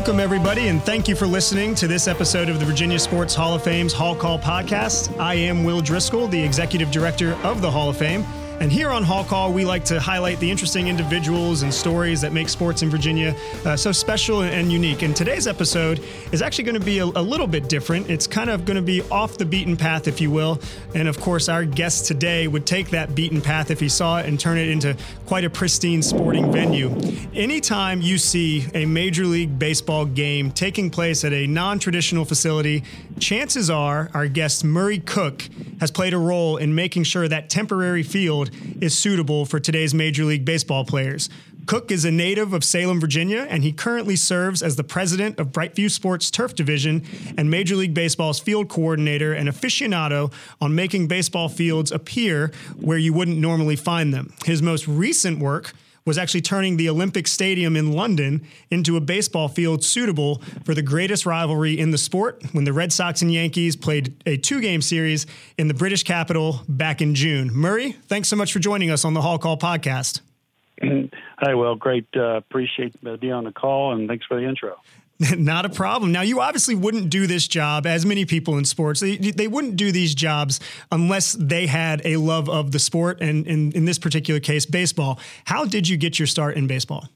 Welcome, everybody, and thank you for listening to this episode of the Virginia Sports Hall of Fame's Hall Call podcast. I am Will Driscoll, the executive director of the Hall of Fame. And here on Hall Call, we like to highlight the interesting individuals and stories that make sports in Virginia uh, so special and unique. And today's episode is actually going to be a, a little bit different. It's kind of going to be off the beaten path, if you will. And of course, our guest today would take that beaten path if he saw it and turn it into quite a pristine sporting venue. Anytime you see a Major League Baseball game taking place at a non traditional facility, chances are our guest Murray Cook has played a role in making sure that temporary field is suitable for today's Major League Baseball players. Cook is a native of Salem, Virginia, and he currently serves as the president of Brightview Sports Turf Division and Major League Baseball's field coordinator and aficionado on making baseball fields appear where you wouldn't normally find them. His most recent work was actually turning the Olympic Stadium in London into a baseball field suitable for the greatest rivalry in the sport when the Red Sox and Yankees played a two game series in the British capital back in June. Murray, thanks so much for joining us on the Hall Call podcast. Hi, well, great. Uh, appreciate being on the call and thanks for the intro. Not a problem. Now, you obviously wouldn't do this job, as many people in sports, they, they wouldn't do these jobs unless they had a love of the sport, and in, in this particular case, baseball. How did you get your start in baseball?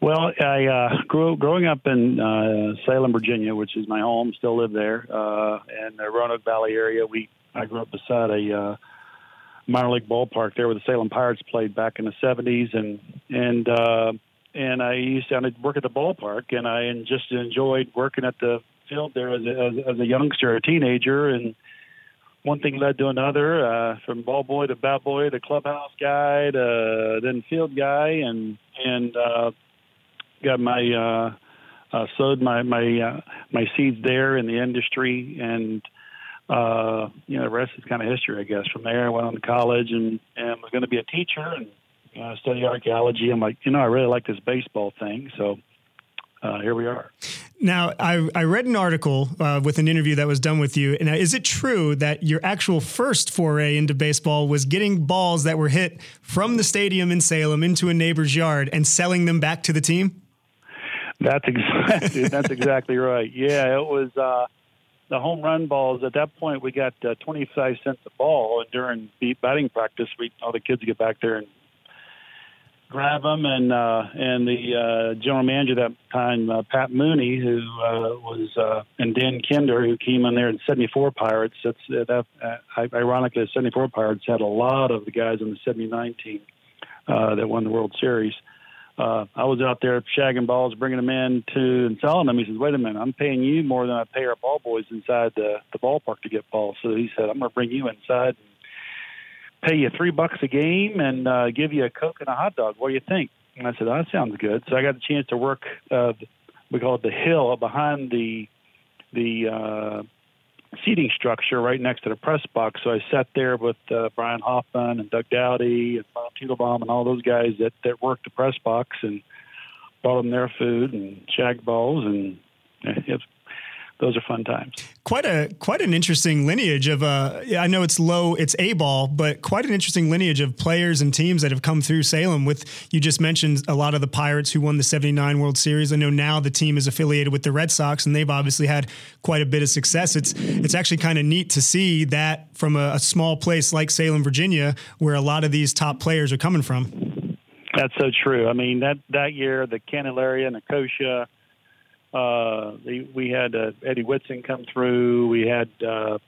Well, I uh, grew growing up in uh, Salem, Virginia, which is my home. Still live there, uh, in the Roanoke Valley area. We I grew up beside a uh, minor league ballpark there, where the Salem Pirates played back in the '70s, and and uh, and I used to work at the ballpark, and I just enjoyed working at the field there as a, as, a youngster, a teenager, and one thing led to another. Uh, from ball boy to bat boy to clubhouse guy to then field guy, and and uh, got my uh, uh, sowed my my uh, my seeds there in the industry, and uh, you know the rest is kind of history, I guess. From there, I went on to college and and was going to be a teacher and uh, study archaeology. I'm like, you know, I really like this baseball thing, so uh, here we are. Now, I, I read an article uh, with an interview that was done with you. And is it true that your actual first foray into baseball was getting balls that were hit from the stadium in Salem into a neighbor's yard and selling them back to the team? That's exactly that's exactly right. Yeah, it was uh, the home run balls. At that point, we got uh, twenty five cents a ball, and during batting practice, we all the kids get back there and grab them, and uh, and the uh, general manager that time, uh, Pat Mooney, who uh, was uh, and Dan Kinder, who came in there in '74 Pirates. That's uh, that. Uh, ironically, the '74 Pirates had a lot of the guys on the '79 team uh, that won the World Series. Uh, I was out there shagging balls, bringing them in to and selling them. He says, "Wait a minute, I'm paying you more than I pay our ball boys inside the the ballpark to get balls." So he said, "I'm going to bring you inside." And, pay you three bucks a game and uh, give you a coke and a hot dog. What do you think? And I said, oh, that sounds good. So I got the chance to work. Uh, we call it the hill behind the the uh, seating structure right next to the press box. So I sat there with uh, Brian Hoffman and Doug Dowdy and Bob Teitelbaum and all those guys that that worked the press box and brought them their food and shag balls and it was those are fun times. Quite a quite an interesting lineage of uh I know it's low it's A ball, but quite an interesting lineage of players and teams that have come through Salem with you just mentioned a lot of the Pirates who won the 79 World Series. I know now the team is affiliated with the Red Sox and they've obviously had quite a bit of success. It's it's actually kind of neat to see that from a, a small place like Salem, Virginia, where a lot of these top players are coming from. That's so true. I mean that that year the Candelaria, Nicosia, uh, we had uh, Eddie Whitson come through. We had uh,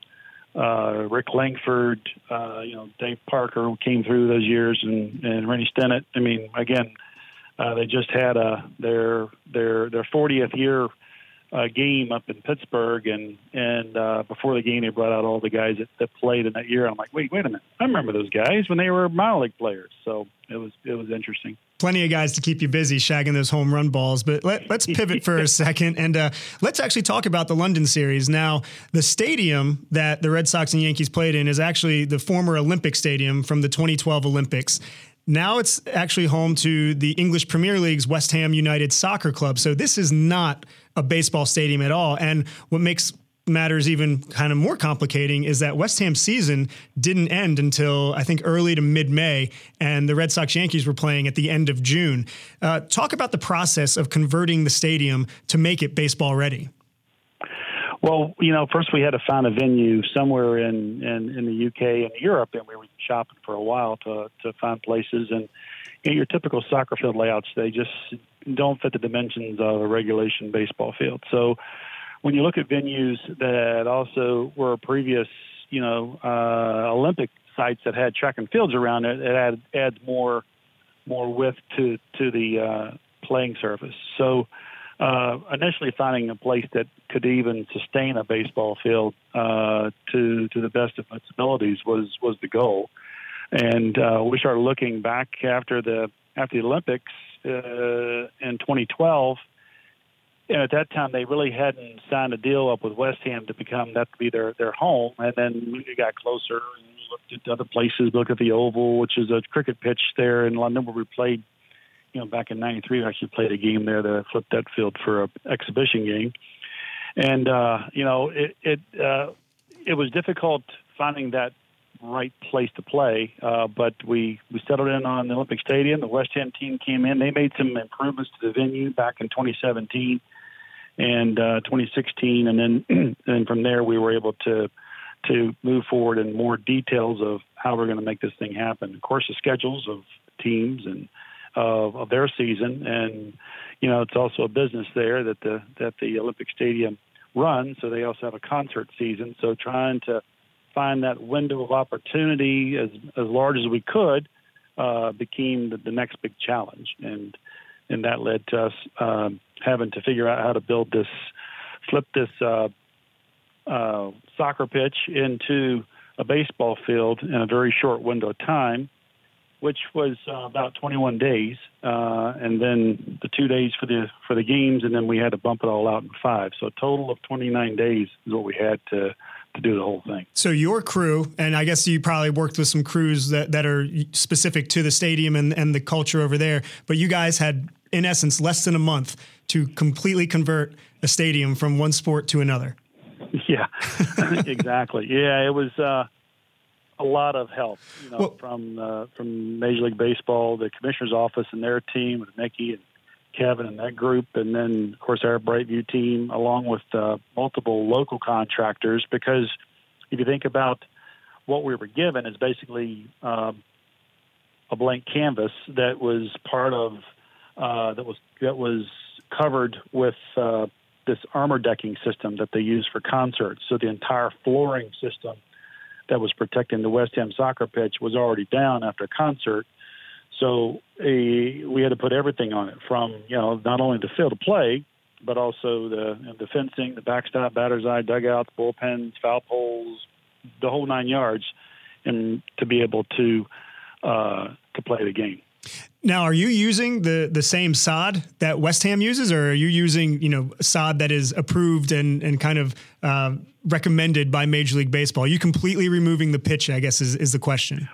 uh, Rick Langford, uh, you know, Dave Parker came through those years, and and Rennie Stennett. I mean, again, uh, they just had a their their their 40th year uh, game up in Pittsburgh, and and uh, before the game they brought out all the guys that, that played in that year. I'm like, wait, wait a minute, I remember those guys when they were minor league players. So it was it was interesting. Plenty of guys to keep you busy shagging those home run balls. But let, us pivot for a second and uh, let's actually talk about the London series. Now, the stadium that the Red Sox and Yankees played in is actually the former Olympic Stadium from the 2012 Olympics. Now it's actually home to the English Premier League's West Ham United Soccer Club. So this is not a baseball stadium at all. And what makes matters even kind of more complicating is that West Ham's season didn't end until I think early to mid May, and the Red Sox Yankees were playing at the end of June. Uh, talk about the process of converting the stadium to make it baseball ready. Well, you know, first we had to find a venue somewhere in, in, in the UK and Europe, and we were shopping for a while to to find places. And you know, your typical soccer field layouts, they just don't fit the dimensions of a regulation baseball field. So when you look at venues that also were previous, you know, uh, Olympic sites that had track and fields around it, it add, adds more more width to to the uh, playing surface. So uh, initially finding a place that could even sustain a baseball field uh, to to the best of its abilities was was the goal. And uh, we started looking back after the after the Olympics uh, in 2012. And at that time, they really hadn't signed a deal up with West Ham to become that to be their their home. And then we got closer and looked at other places. Looked at the Oval, which is a cricket pitch there in London, where we played you know, back in '93, I actually played a game there that flipped that field for an exhibition game, and uh, you know, it it uh, it was difficult finding that right place to play, uh, but we we settled in on the Olympic Stadium. The West Ham team came in; they made some improvements to the venue back in 2017 and uh, 2016, and then and from there we were able to to move forward in more details of how we're going to make this thing happen. Of course, the schedules of teams and of, of their season, and you know it's also a business there that the that the Olympic Stadium runs. So they also have a concert season. So trying to find that window of opportunity as as large as we could uh, became the, the next big challenge, and and that led to us um, having to figure out how to build this, flip this uh, uh, soccer pitch into a baseball field in a very short window of time which was uh, about 21 days, uh, and then the two days for the for the games, and then we had to bump it all out in five. So a total of 29 days is what we had to to do the whole thing. So your crew, and I guess you probably worked with some crews that, that are specific to the stadium and, and the culture over there, but you guys had, in essence, less than a month to completely convert a stadium from one sport to another. Yeah, exactly. Yeah, it was. Uh, a lot of help, you know, well, from uh, from Major League Baseball, the commissioner's office and their team, with Mickey and Kevin and that group, and then of course our Brightview team, along with uh, multiple local contractors. Because if you think about what we were given, is basically um, a blank canvas that was part of uh, that was that was covered with uh, this armor decking system that they use for concerts. So the entire flooring system that was protecting the West Ham soccer pitch was already down after a concert. So a, we had to put everything on it from, you know, not only the field of play, but also the, the fencing, the backstop, batter's eye, dugouts, bullpens, foul poles, the whole nine yards, and to be able to uh, to play the game. Now, are you using the the same sod that West Ham uses, or are you using you know sod that is approved and and kind of uh, recommended by Major League Baseball? Are you completely removing the pitch? I guess is, is the question.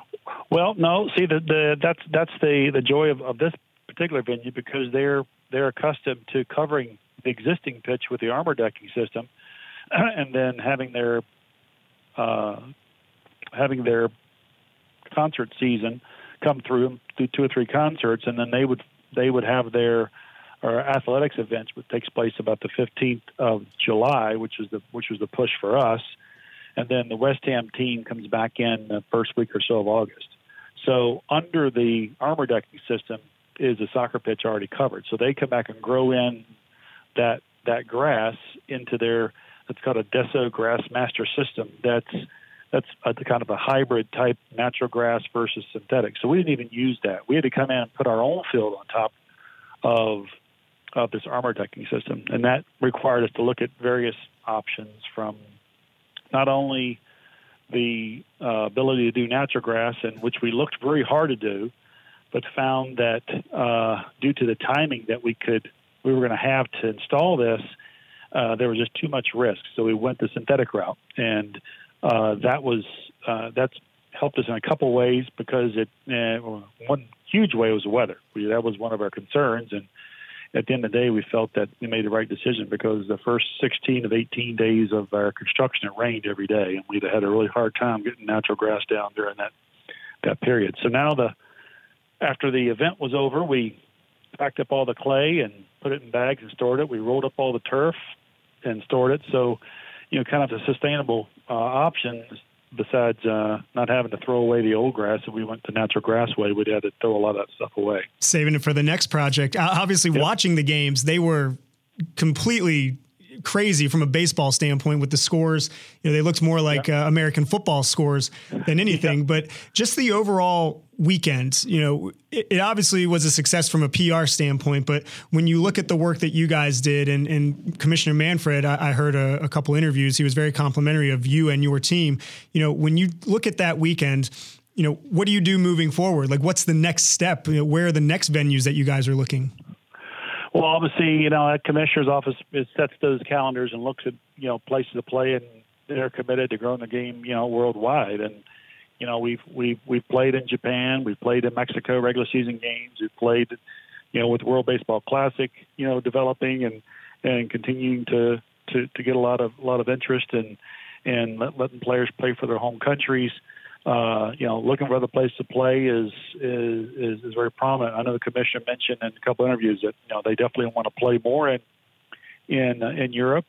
Well, no. See, the, the that's that's the the joy of, of this particular venue because they're they're accustomed to covering the existing pitch with the armor decking system, and then having their uh, having their concert season come through do two or three concerts, and then they would they would have their our athletics events, which takes place about the 15th of July, which is the which was the push for us, and then the West Ham team comes back in the first week or so of August. So under the armor decking system is a soccer pitch already covered. So they come back and grow in that that grass into their it's called a Desso Grass Master System. That's that's a, kind of a hybrid type natural grass versus synthetic. So we didn't even use that. We had to come in and put our own field on top of of this armor decking system, and that required us to look at various options from not only the uh, ability to do natural grass, and which we looked very hard to do, but found that uh, due to the timing that we could we were going to have to install this, uh, there was just too much risk. So we went the synthetic route, and uh, that was uh, that's helped us in a couple ways because it uh, one huge way was the weather. We, that was one of our concerns, and at the end of the day, we felt that we made the right decision because the first 16 of 18 days of our construction, it rained every day, and we'd had a really hard time getting natural grass down during that that period. So now the after the event was over, we packed up all the clay and put it in bags and stored it. We rolled up all the turf and stored it. So, you know, kind of a sustainable uh, option besides uh, not having to throw away the old grass, if we went the natural grass way, we'd have to throw a lot of that stuff away. Saving it for the next project. Obviously, yep. watching the games, they were completely crazy from a baseball standpoint with the scores. You know, they looked more like yeah. uh, American football scores than anything. Yeah. But just the overall weekend, you know, it, it, obviously was a success from a PR standpoint. But when you look at the work that you guys did, and, and Commissioner Manfred, I, I heard a, a couple interviews. He was very complimentary of you and your team. You know, when you look at that weekend. You know, what do you do moving forward? Like, what's the next step? You know, where are the next venues that you guys are looking? Well, obviously, you know, that commissioner's office sets those calendars and looks at you know places to play, and they're committed to growing the game, you know, worldwide. And you know, we've we've we've played in Japan, we've played in Mexico regular season games, we've played, you know, with World Baseball Classic, you know, developing and and continuing to to to get a lot of a lot of interest and and letting players play for their home countries uh, you know, looking for other places to play is, is is is very prominent. I know the commission mentioned in a couple of interviews that you know they definitely want to play more in in uh, in Europe.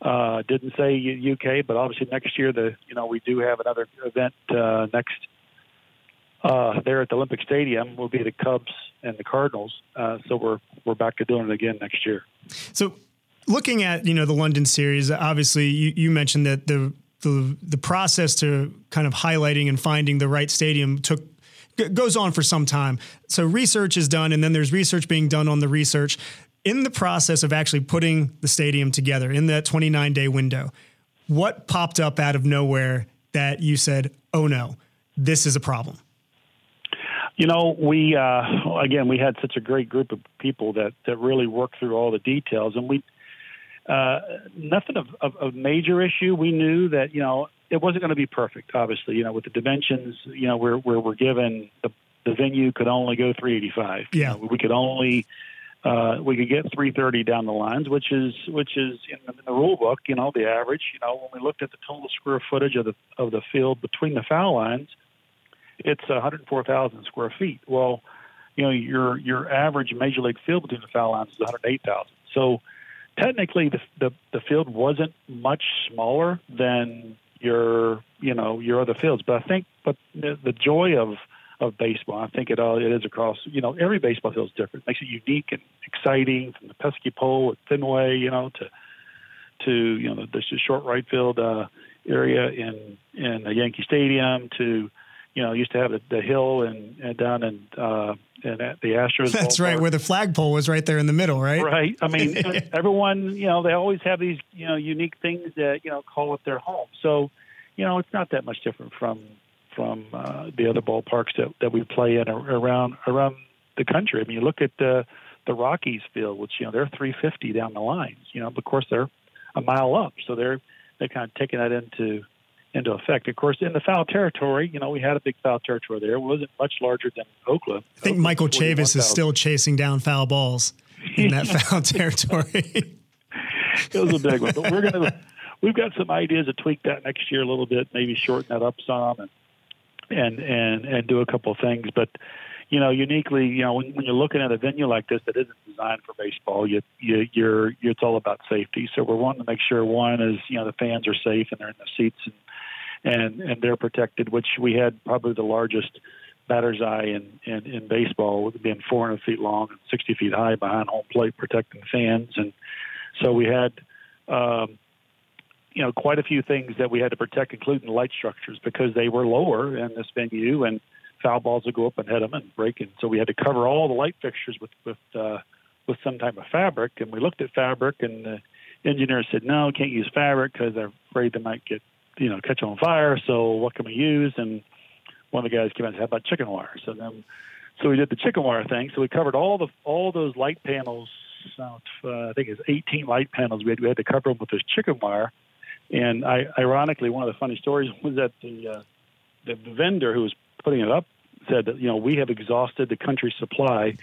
Uh, didn't say UK, but obviously next year the you know we do have another event uh, next uh, there at the Olympic Stadium. Will be the Cubs and the Cardinals. Uh, so we're we're back to doing it again next year. So looking at you know the London series, obviously you, you mentioned that the the the process to kind of highlighting and finding the right stadium took goes on for some time. So research is done, and then there's research being done on the research. In the process of actually putting the stadium together in that 29 day window, what popped up out of nowhere that you said, "Oh no, this is a problem"? You know, we uh, again we had such a great group of people that that really worked through all the details, and we uh, nothing of, of, of major issue. We knew that you know it wasn't going to be perfect. Obviously, you know with the dimensions, you know where where we're given the the venue could only go 385. Yeah, you know, we could only uh, we could get 330 down the lines, which is which is in the, in the rule book. You know the average. You know when we looked at the total square footage of the of the field between the foul lines, it's 104,000 square feet. Well, you know your your average major league field between the foul lines is 108,000. So technically the, the the field wasn't much smaller than your you know your other fields, but I think but the, the joy of of baseball, I think it all it is across you know every baseball field is different, it makes it unique and exciting from the pesky pole at Fenway, you know to to you know the, the short right field uh, area in in Yankee Stadium to you know used to have the, the hill and, and down in uh, and at the Astros. That's right, where the flagpole was right there in the middle, right? Right. I mean, everyone, you know, they always have these, you know, unique things that you know call it their home. So, you know, it's not that much different from from uh, the other ballparks that that we play in around around the country. I mean, you look at the the Rockies field, which you know they're 350 down the lines. You know, but of course they're a mile up, so they're they're kind of taking that into into effect. Of course, in the foul territory, you know, we had a big foul territory there. It wasn't much larger than Oakland. I think Oakland Michael Chavis is still chasing down foul balls in that foul territory. it was a big one, but we're going to. We've got some ideas to tweak that next year a little bit, maybe shorten that up some, and and and and do a couple of things. But you know, uniquely, you know, when, when you're looking at a venue like this that isn't designed for baseball, you, you you're, it's all about safety. So we're wanting to make sure one is you know the fans are safe and they're in the seats and and and they're protected, which we had probably the largest batter's eye in, in, in baseball, being 400 feet long and 60 feet high behind home plate, protecting fans. And so we had, um, you know, quite a few things that we had to protect, including light structures, because they were lower in this venue, and foul balls would go up and hit them and break. And so we had to cover all the light fixtures with with uh, with some type of fabric. And we looked at fabric, and the engineer said, "No, can't use fabric because they're afraid they might get you know catch on fire. So what can we use? And one of the guys came in and said, "How about chicken wire?" So then, so we did the chicken wire thing. So we covered all the all those light panels. Uh, I think it's 18 light panels. We had, we had to cover them with this chicken wire. And I, ironically, one of the funny stories was that the uh, the vendor who was putting it up said that you know we have exhausted the country supply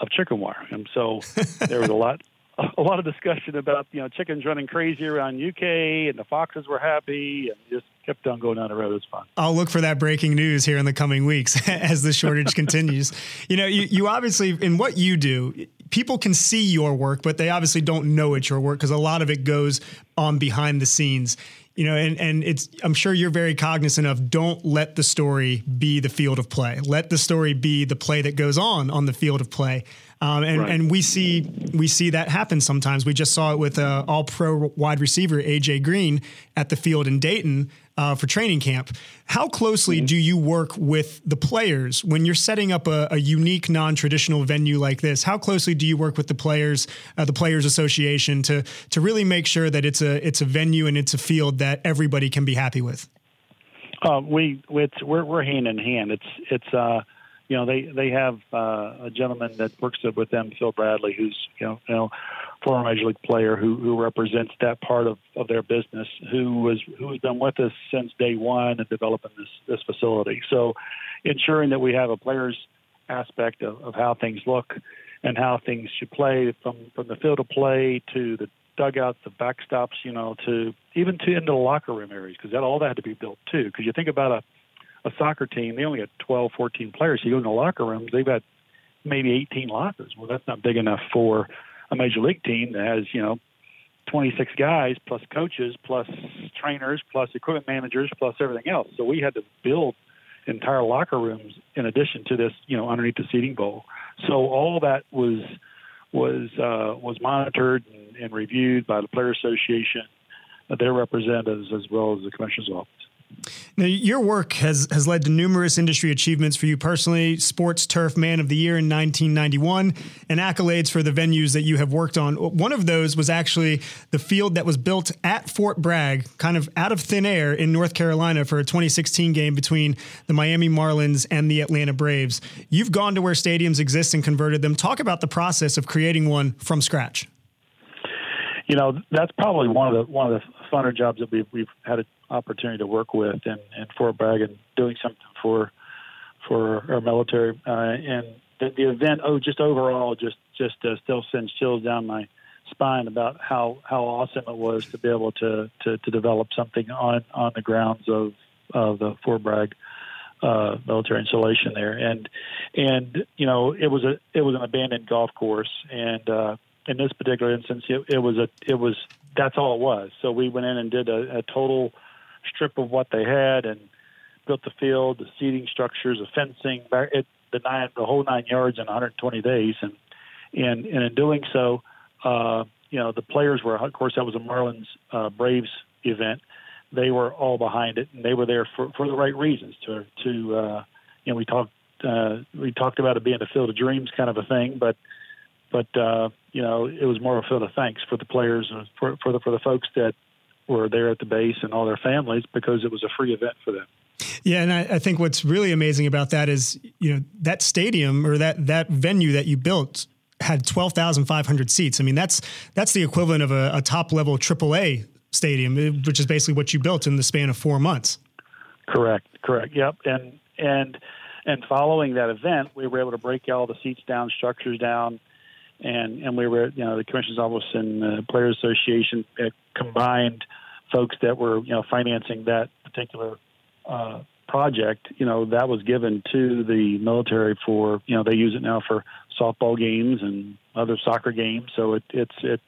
of chicken wire. And so there was a lot a lot of discussion about you know chickens running crazy around UK and the foxes were happy and just kept on going down the road. It was fun. I'll look for that breaking news here in the coming weeks as the shortage continues. You know, you, you obviously in what you do, people can see your work, but they obviously don't know it's your work because a lot of it goes on behind the scenes you know, and and it's I'm sure you're very cognizant of don't let the story be the field of play. Let the story be the play that goes on on the field of play. Um, and, right. and we see we see that happen sometimes. We just saw it with uh, All Pro wide receiver AJ Green at the field in Dayton uh, for training camp. How closely mm-hmm. do you work with the players when you're setting up a, a unique, non-traditional venue like this? How closely do you work with the players, uh, the Players Association, to to really make sure that it's a it's a venue and it's a field that everybody can be happy with? Uh, we it's, we're we're hand in hand. It's it's uh, you know, they they have uh, a gentleman that works with them, Phil Bradley, who's you know, you know, former major league player who who represents that part of, of their business, who was who has been with us since day one and developing this this facility. So, ensuring that we have a player's aspect of, of how things look and how things should play from from the field of play to the dugouts, the backstops, you know, to even to into the locker room areas because that all that had to be built too. Because you think about a a soccer team, they only had 12, 14 players. You go in the locker rooms, they've got maybe 18 lockers. Well, that's not big enough for a major league team that has, you know, 26 guys plus coaches plus trainers plus equipment managers plus everything else. So we had to build entire locker rooms in addition to this, you know, underneath the seating bowl. So all that was was uh, was monitored and, and reviewed by the Player Association, their representatives, as well as the Commissioner's Office. Now, your work has has led to numerous industry achievements for you personally. Sports Turf Man of the Year in 1991, and accolades for the venues that you have worked on. One of those was actually the field that was built at Fort Bragg, kind of out of thin air in North Carolina for a 2016 game between the Miami Marlins and the Atlanta Braves. You've gone to where stadiums exist and converted them. Talk about the process of creating one from scratch you know that's probably one of the one of the funner jobs that we've we've had an opportunity to work with in, in Fort Bragg and doing something for for our military uh, and the, the event. Oh, just overall, just just uh, still sends chills down my spine about how how awesome it was to be able to to, to develop something on on the grounds of of the Fort Bragg uh, military installation there, and and you know it was a it was an abandoned golf course, and uh, in this particular instance, it, it was a it was that's all it was. So we went in and did a, a total strip of what they had and built the field, the seating structures, the fencing, it, the nine the whole nine yards in 120 days, and and and in doing so, uh, you know the players were of course that was a Marlins uh, Braves event. They were all behind it, and they were there for for the right reasons. To to uh, you know we talked uh, we talked about it being a field of dreams kind of a thing, but but uh, you know, it was more of a field of thanks for the players and for for the for the folks that were there at the base and all their families because it was a free event for them. Yeah, and I, I, think what's really amazing about that is, you know, that stadium or that that venue that you built had twelve thousand five hundred seats. I mean, that's that's the equivalent of a, a top level AAA stadium, eh, which is basically what you built in the span of four months. Correct. Correct. Yep. And and and following that event, we were able to break all the seats down, structures down, and and we were you know the commission's office and the players association combined folks that were you know financing that particular uh, project you know that was given to the military for you know they use it now for softball games and other soccer games. So it it's it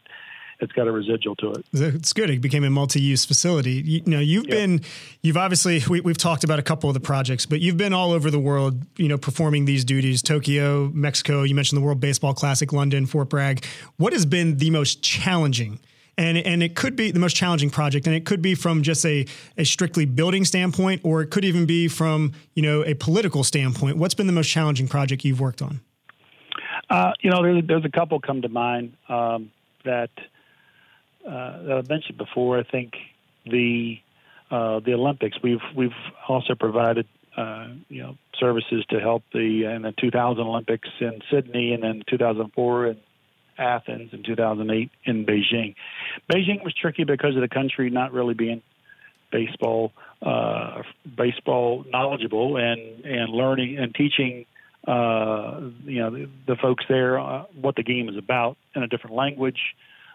it's got a residual to it. It's good. It became a multi-use facility. You, you know, you've yep. been, you've obviously, we, have talked about a couple of the projects, but you've been all over the world, you know, performing these duties, Tokyo, Mexico, you mentioned the World Baseball Classic, London, Fort Bragg. What has been the most challenging and and it could be the most challenging project and it could be from just a, a strictly building standpoint or it could even be from you know a political standpoint what's been the most challenging project you've worked on uh, you know there's, there's a couple come to mind um, that uh, that I mentioned before, I think the uh, the Olympics. We've we've also provided uh, you know services to help the in the 2000 Olympics in Sydney and then 2004 in Athens and 2008 in Beijing. Beijing was tricky because of the country not really being baseball uh, baseball knowledgeable and and learning and teaching uh, you know the, the folks there uh, what the game is about in a different language,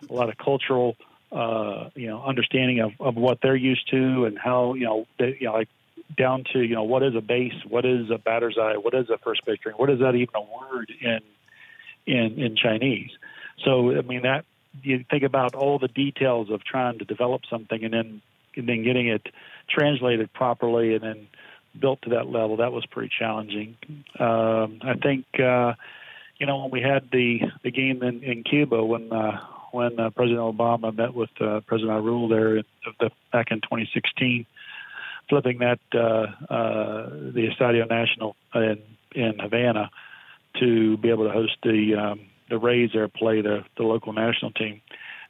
a lot of cultural uh, you know understanding of, of what they're used to and how you know they, you know like down to you know what is a base, what is a batter's eye, what is a first base string, what is that even a word in in in Chinese. So I mean that you think about all the details of trying to develop something and then and then getting it translated properly and then built to that level. That was pretty challenging. Um, I think uh, you know when we had the the game in, in Cuba when uh, when uh, President Obama met with uh, President Raul there in, the, back in 2016, flipping that uh, uh, the Estadio Nacional in in Havana to be able to host the um, the Rays there play the the local national team.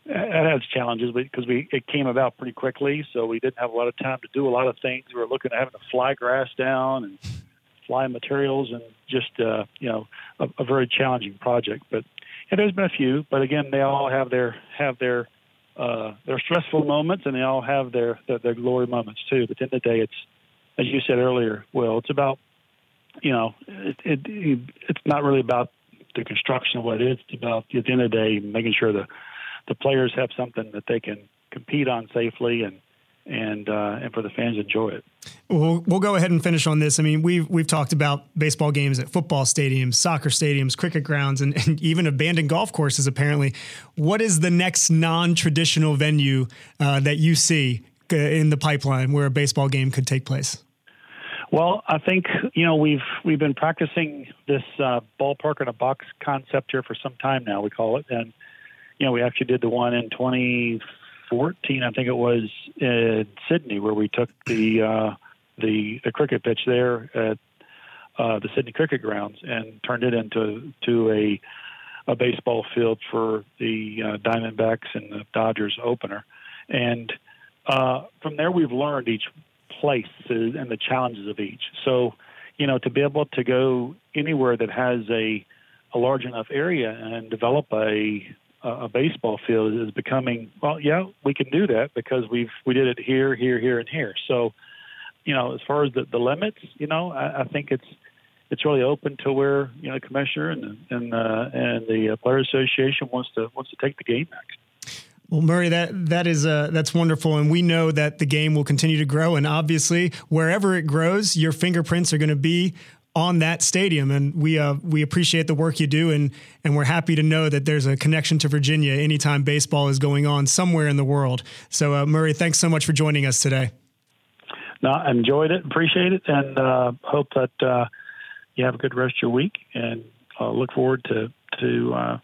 That has challenges because we it came about pretty quickly, so we didn't have a lot of time to do a lot of things. We were looking at having to fly grass down and fly materials, and just uh, you know a, a very challenging project. But yeah, there's been a few, but again, they all have their have their uh, their stressful moments, and they all have their, their their glory moments too. But at the end of the day, it's as you said earlier, Will. It's about you know it, it, it's not really about the construction of what it is. It's about at the end of the day making sure the the players have something that they can compete on safely and and uh, and for the fans enjoy it. We'll, we'll go ahead and finish on this. I mean, we've we've talked about baseball games at football stadiums, soccer stadiums, cricket grounds, and, and even abandoned golf courses. Apparently, what is the next non-traditional venue uh, that you see uh, in the pipeline where a baseball game could take place? Well, I think you know we've we've been practicing this uh, ballpark in a box concept here for some time now. We call it, and you know we actually did the one in 2014, I think it was in Sydney, where we took the uh, the the cricket pitch there at uh, the Sydney Cricket Grounds and turned it into to a a baseball field for the uh, Diamondbacks and the Dodgers opener. And uh, from there, we've learned each place and the challenges of each. So, you know, to be able to go anywhere that has a a large enough area and develop a a baseball field is becoming well. Yeah, we can do that because we've we did it here, here, here, and here. So, you know, as far as the, the limits, you know, I, I think it's it's really open to where you know the commissioner and and uh, and the player association wants to wants to take the game next. Well, Murray, that that is uh, that's wonderful, and we know that the game will continue to grow. And obviously, wherever it grows, your fingerprints are going to be on that stadium. And we uh, we appreciate the work you do, and and we're happy to know that there's a connection to Virginia anytime baseball is going on somewhere in the world. So, uh, Murray, thanks so much for joining us today. No, I enjoyed it, appreciate it, and uh, hope that uh, you have a good rest of your week, and look forward to to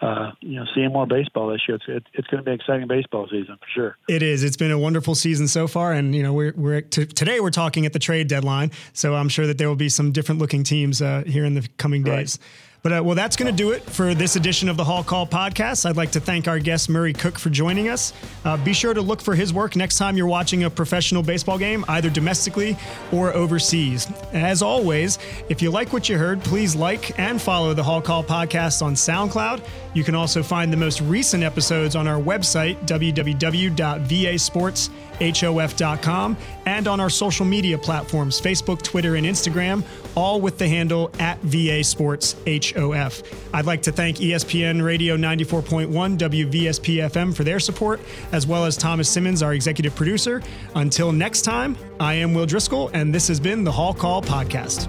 uh, you know, seeing more baseball this year. It's it, it's going to be an exciting baseball season for sure. It is. It's been a wonderful season so far, and you know, we're we're t- today we're talking at the trade deadline, so I'm sure that there will be some different looking teams uh, here in the coming days. Right. But uh, well, that's going to do it for this edition of the Hall Call podcast. I'd like to thank our guest Murray Cook for joining us. Uh, be sure to look for his work next time you're watching a professional baseball game, either domestically or overseas. As always, if you like what you heard, please like and follow the Hall Call podcast on SoundCloud. You can also find the most recent episodes on our website, www.vasportshof.com, and on our social media platforms, Facebook, Twitter, and Instagram, all with the handle at VA Sports HOF. I'd like to thank ESPN Radio 94.1 WVSP FM for their support, as well as Thomas Simmons, our executive producer. Until next time, I am Will Driscoll, and this has been the Hall Call Podcast.